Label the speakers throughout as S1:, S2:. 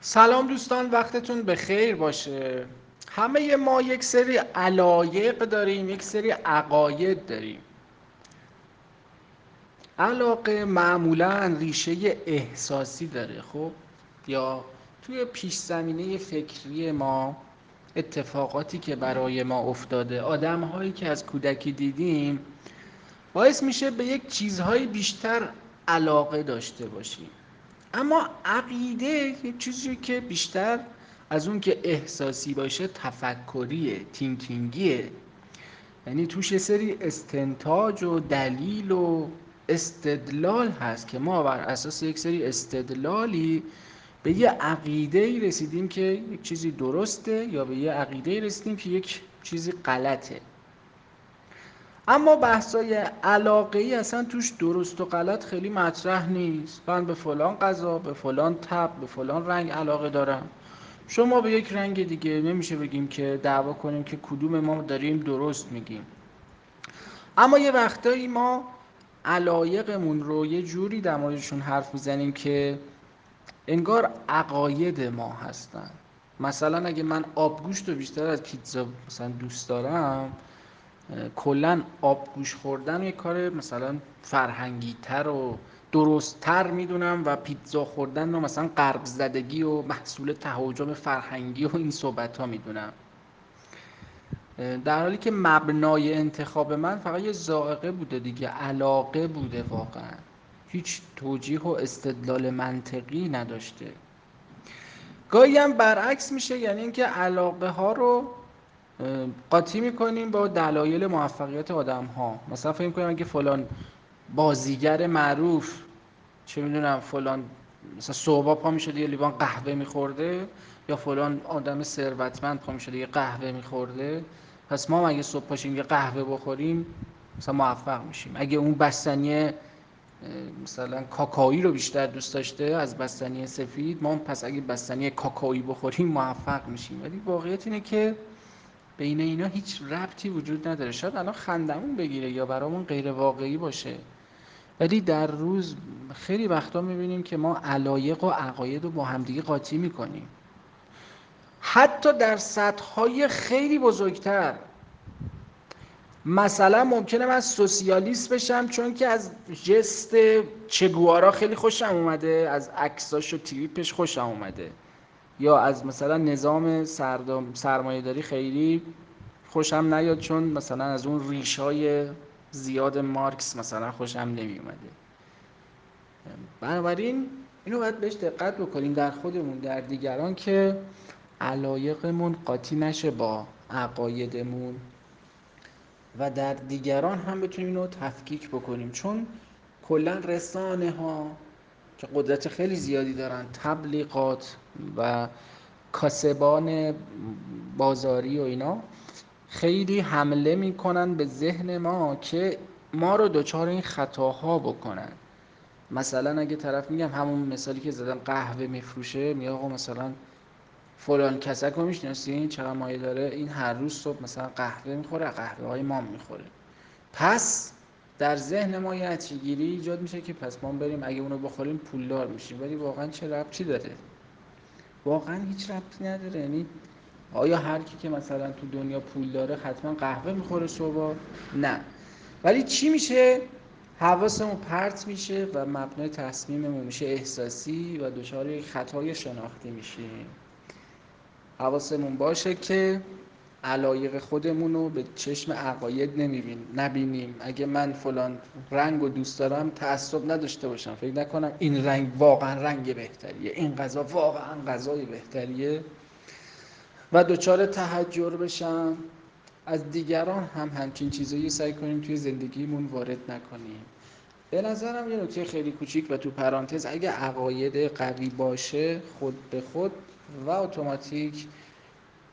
S1: سلام دوستان وقتتون به خیر باشه. همه ما یک سری علایق داریم یک سری عقاید داریم. علاقه معمولا ریشه احساسی داره خب؟ یا توی پیش زمینه فکری ما اتفاقاتی که برای ما افتاده آدم هایی که از کودکی دیدیم باعث میشه به یک چیزهایی بیشتر علاقه داشته باشیم. اما عقیده یک چیزی که بیشتر از اون که احساسی باشه تفکریه تینکینگیه. یعنی توش یه سری استنتاج و دلیل و استدلال هست که ما بر اساس یک سری استدلالی به یه عقیده رسیدیم که یک چیزی درسته یا به یه عقیده رسیدیم که یک چیزی غلطه. اما بحثای علاقه ای اصلا توش درست و غلط خیلی مطرح نیست. من به فلان غذا به فلان تب به فلان رنگ علاقه دارم. شما به یک رنگ دیگه نمیشه بگیم که دعوا کنیم که کدوم ما داریم درست میگیم. اما یه وقتایی ما علایقمون رو یه جوری در موردشون حرف می‌زنیم که انگار عقاید ما هستن. مثلا اگه من آبگوشت رو بیشتر از پیتزا مثلا دوست دارم کلا آبگوش خوردن یه کار مثلا فرهنگی تر و درست تر می‌دونم و پیتزا خوردن رو مثلا قرب زدگی و محصول تهاجم فرهنگی و این صحبت ها می‌دونم. در حالی که مبنای انتخاب من فقط یه زائقه بوده دیگه علاقه بوده واقعا. هیچ توجیه و استدلال منطقی نداشته. گاهی هم برعکس میشه یعنی اینکه علاقه ها رو قاطی می‌کنیم با دلایل موفقیت آدم ها مثلا فکر کنیم اگه فلان بازیگر معروف چه می‌دونم فلان مثلا صبح پا می‌شده یه لیوان قهوه میخورده یا فلان آدم ثروتمند پا می‌شده یه قهوه میخورده پس ما اگه صبح پاشیم یه قهوه بخوریم مثلا موفق میشیم. اگه اون بستنی مثلا کاکایی رو بیشتر دوست داشته از بستنی سفید ما پس اگه بستنی کاکایی بخوریم موفق میشیم. ولی واقعیت اینه که بین اینا هیچ ربطی وجود نداره. شاید الان خندمون بگیره یا برامون غیر واقعی باشه. ولی در روز خیلی وقتا می‌بینیم که ما علایق و عقاید رو با همدیگه قاطی می‌کنیم. حتی در سطحهای خیلی بزرگتر. مثلا ممکنه من سوسیالیست بشم چون که از جست چگوارا خیلی خوشم اومده از عکساش و تریپش خوشم اومده. یا از مثلا نظام سرمایه داری خیلی خوشم نیاد چون مثلا از اون ریشای زیاد مارکس مثلا خوشم نمی اومده بنابراین اینو باید بهش دقت بکنیم در خودمون در دیگران که علایقمون قاطی نشه با عقایدمون و در دیگران هم بتونیم اینو تفکیک بکنیم. چون کلا رسانه ها که قدرت خیلی زیادی دارن. تبلیغات و کاسبان بازاری و اینا خیلی حمله می‌کنن به ذهن ما که ما رو دچار این خطاها بکنن. مثلا اگه طرف میگم همون مثالی که زدم قهوه میفروشه میگه آقا مثلا فلان کسک رو می‌شناسین چقدر مایه داره؟ این هر روز صبح مثلا قهوه می‌خوره قهوه های ما می‌خوره. پس در ذهن ما یه گیری ایجاد میشه که پس ما بریم اگه اونو بخوریم پولدار میشیم. ولی واقعا چه ربطی داره؟ واقعا هیچ ربطی نداره. یعنی آیا هر کی که مثلا تو دنیا پول داره حتما قهوه می‌خوره صبح؟ نه. ولی چی میشه؟ حواسمون پرت میشه و مبنای تصمیممون میشه احساسی و دچار خطای شناختی میشیم. حواسمون باشه که علایق خودمون رو به چشم عقاید نبینیم. اگه من فلان رنگ رو دوست دارم تعصب نداشته باشم. فکر نکنم این رنگ واقعا رنگ بهتریه. این غذا واقعا غذای بهتریه. و دچار تحجر بشم. از دیگران هم همچین چیزایی سعی کنیم توی زندگیمون وارد نکنیم. به نظرم یه نکته خیلی کوچیک و تو پرانتز اگه عقاید قوی باشه خود به خود و اتوماتیک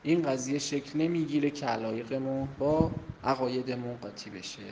S1: این قضیه شکل نمی‌گیره که علایقمون با عقایدمون قاطی بشه.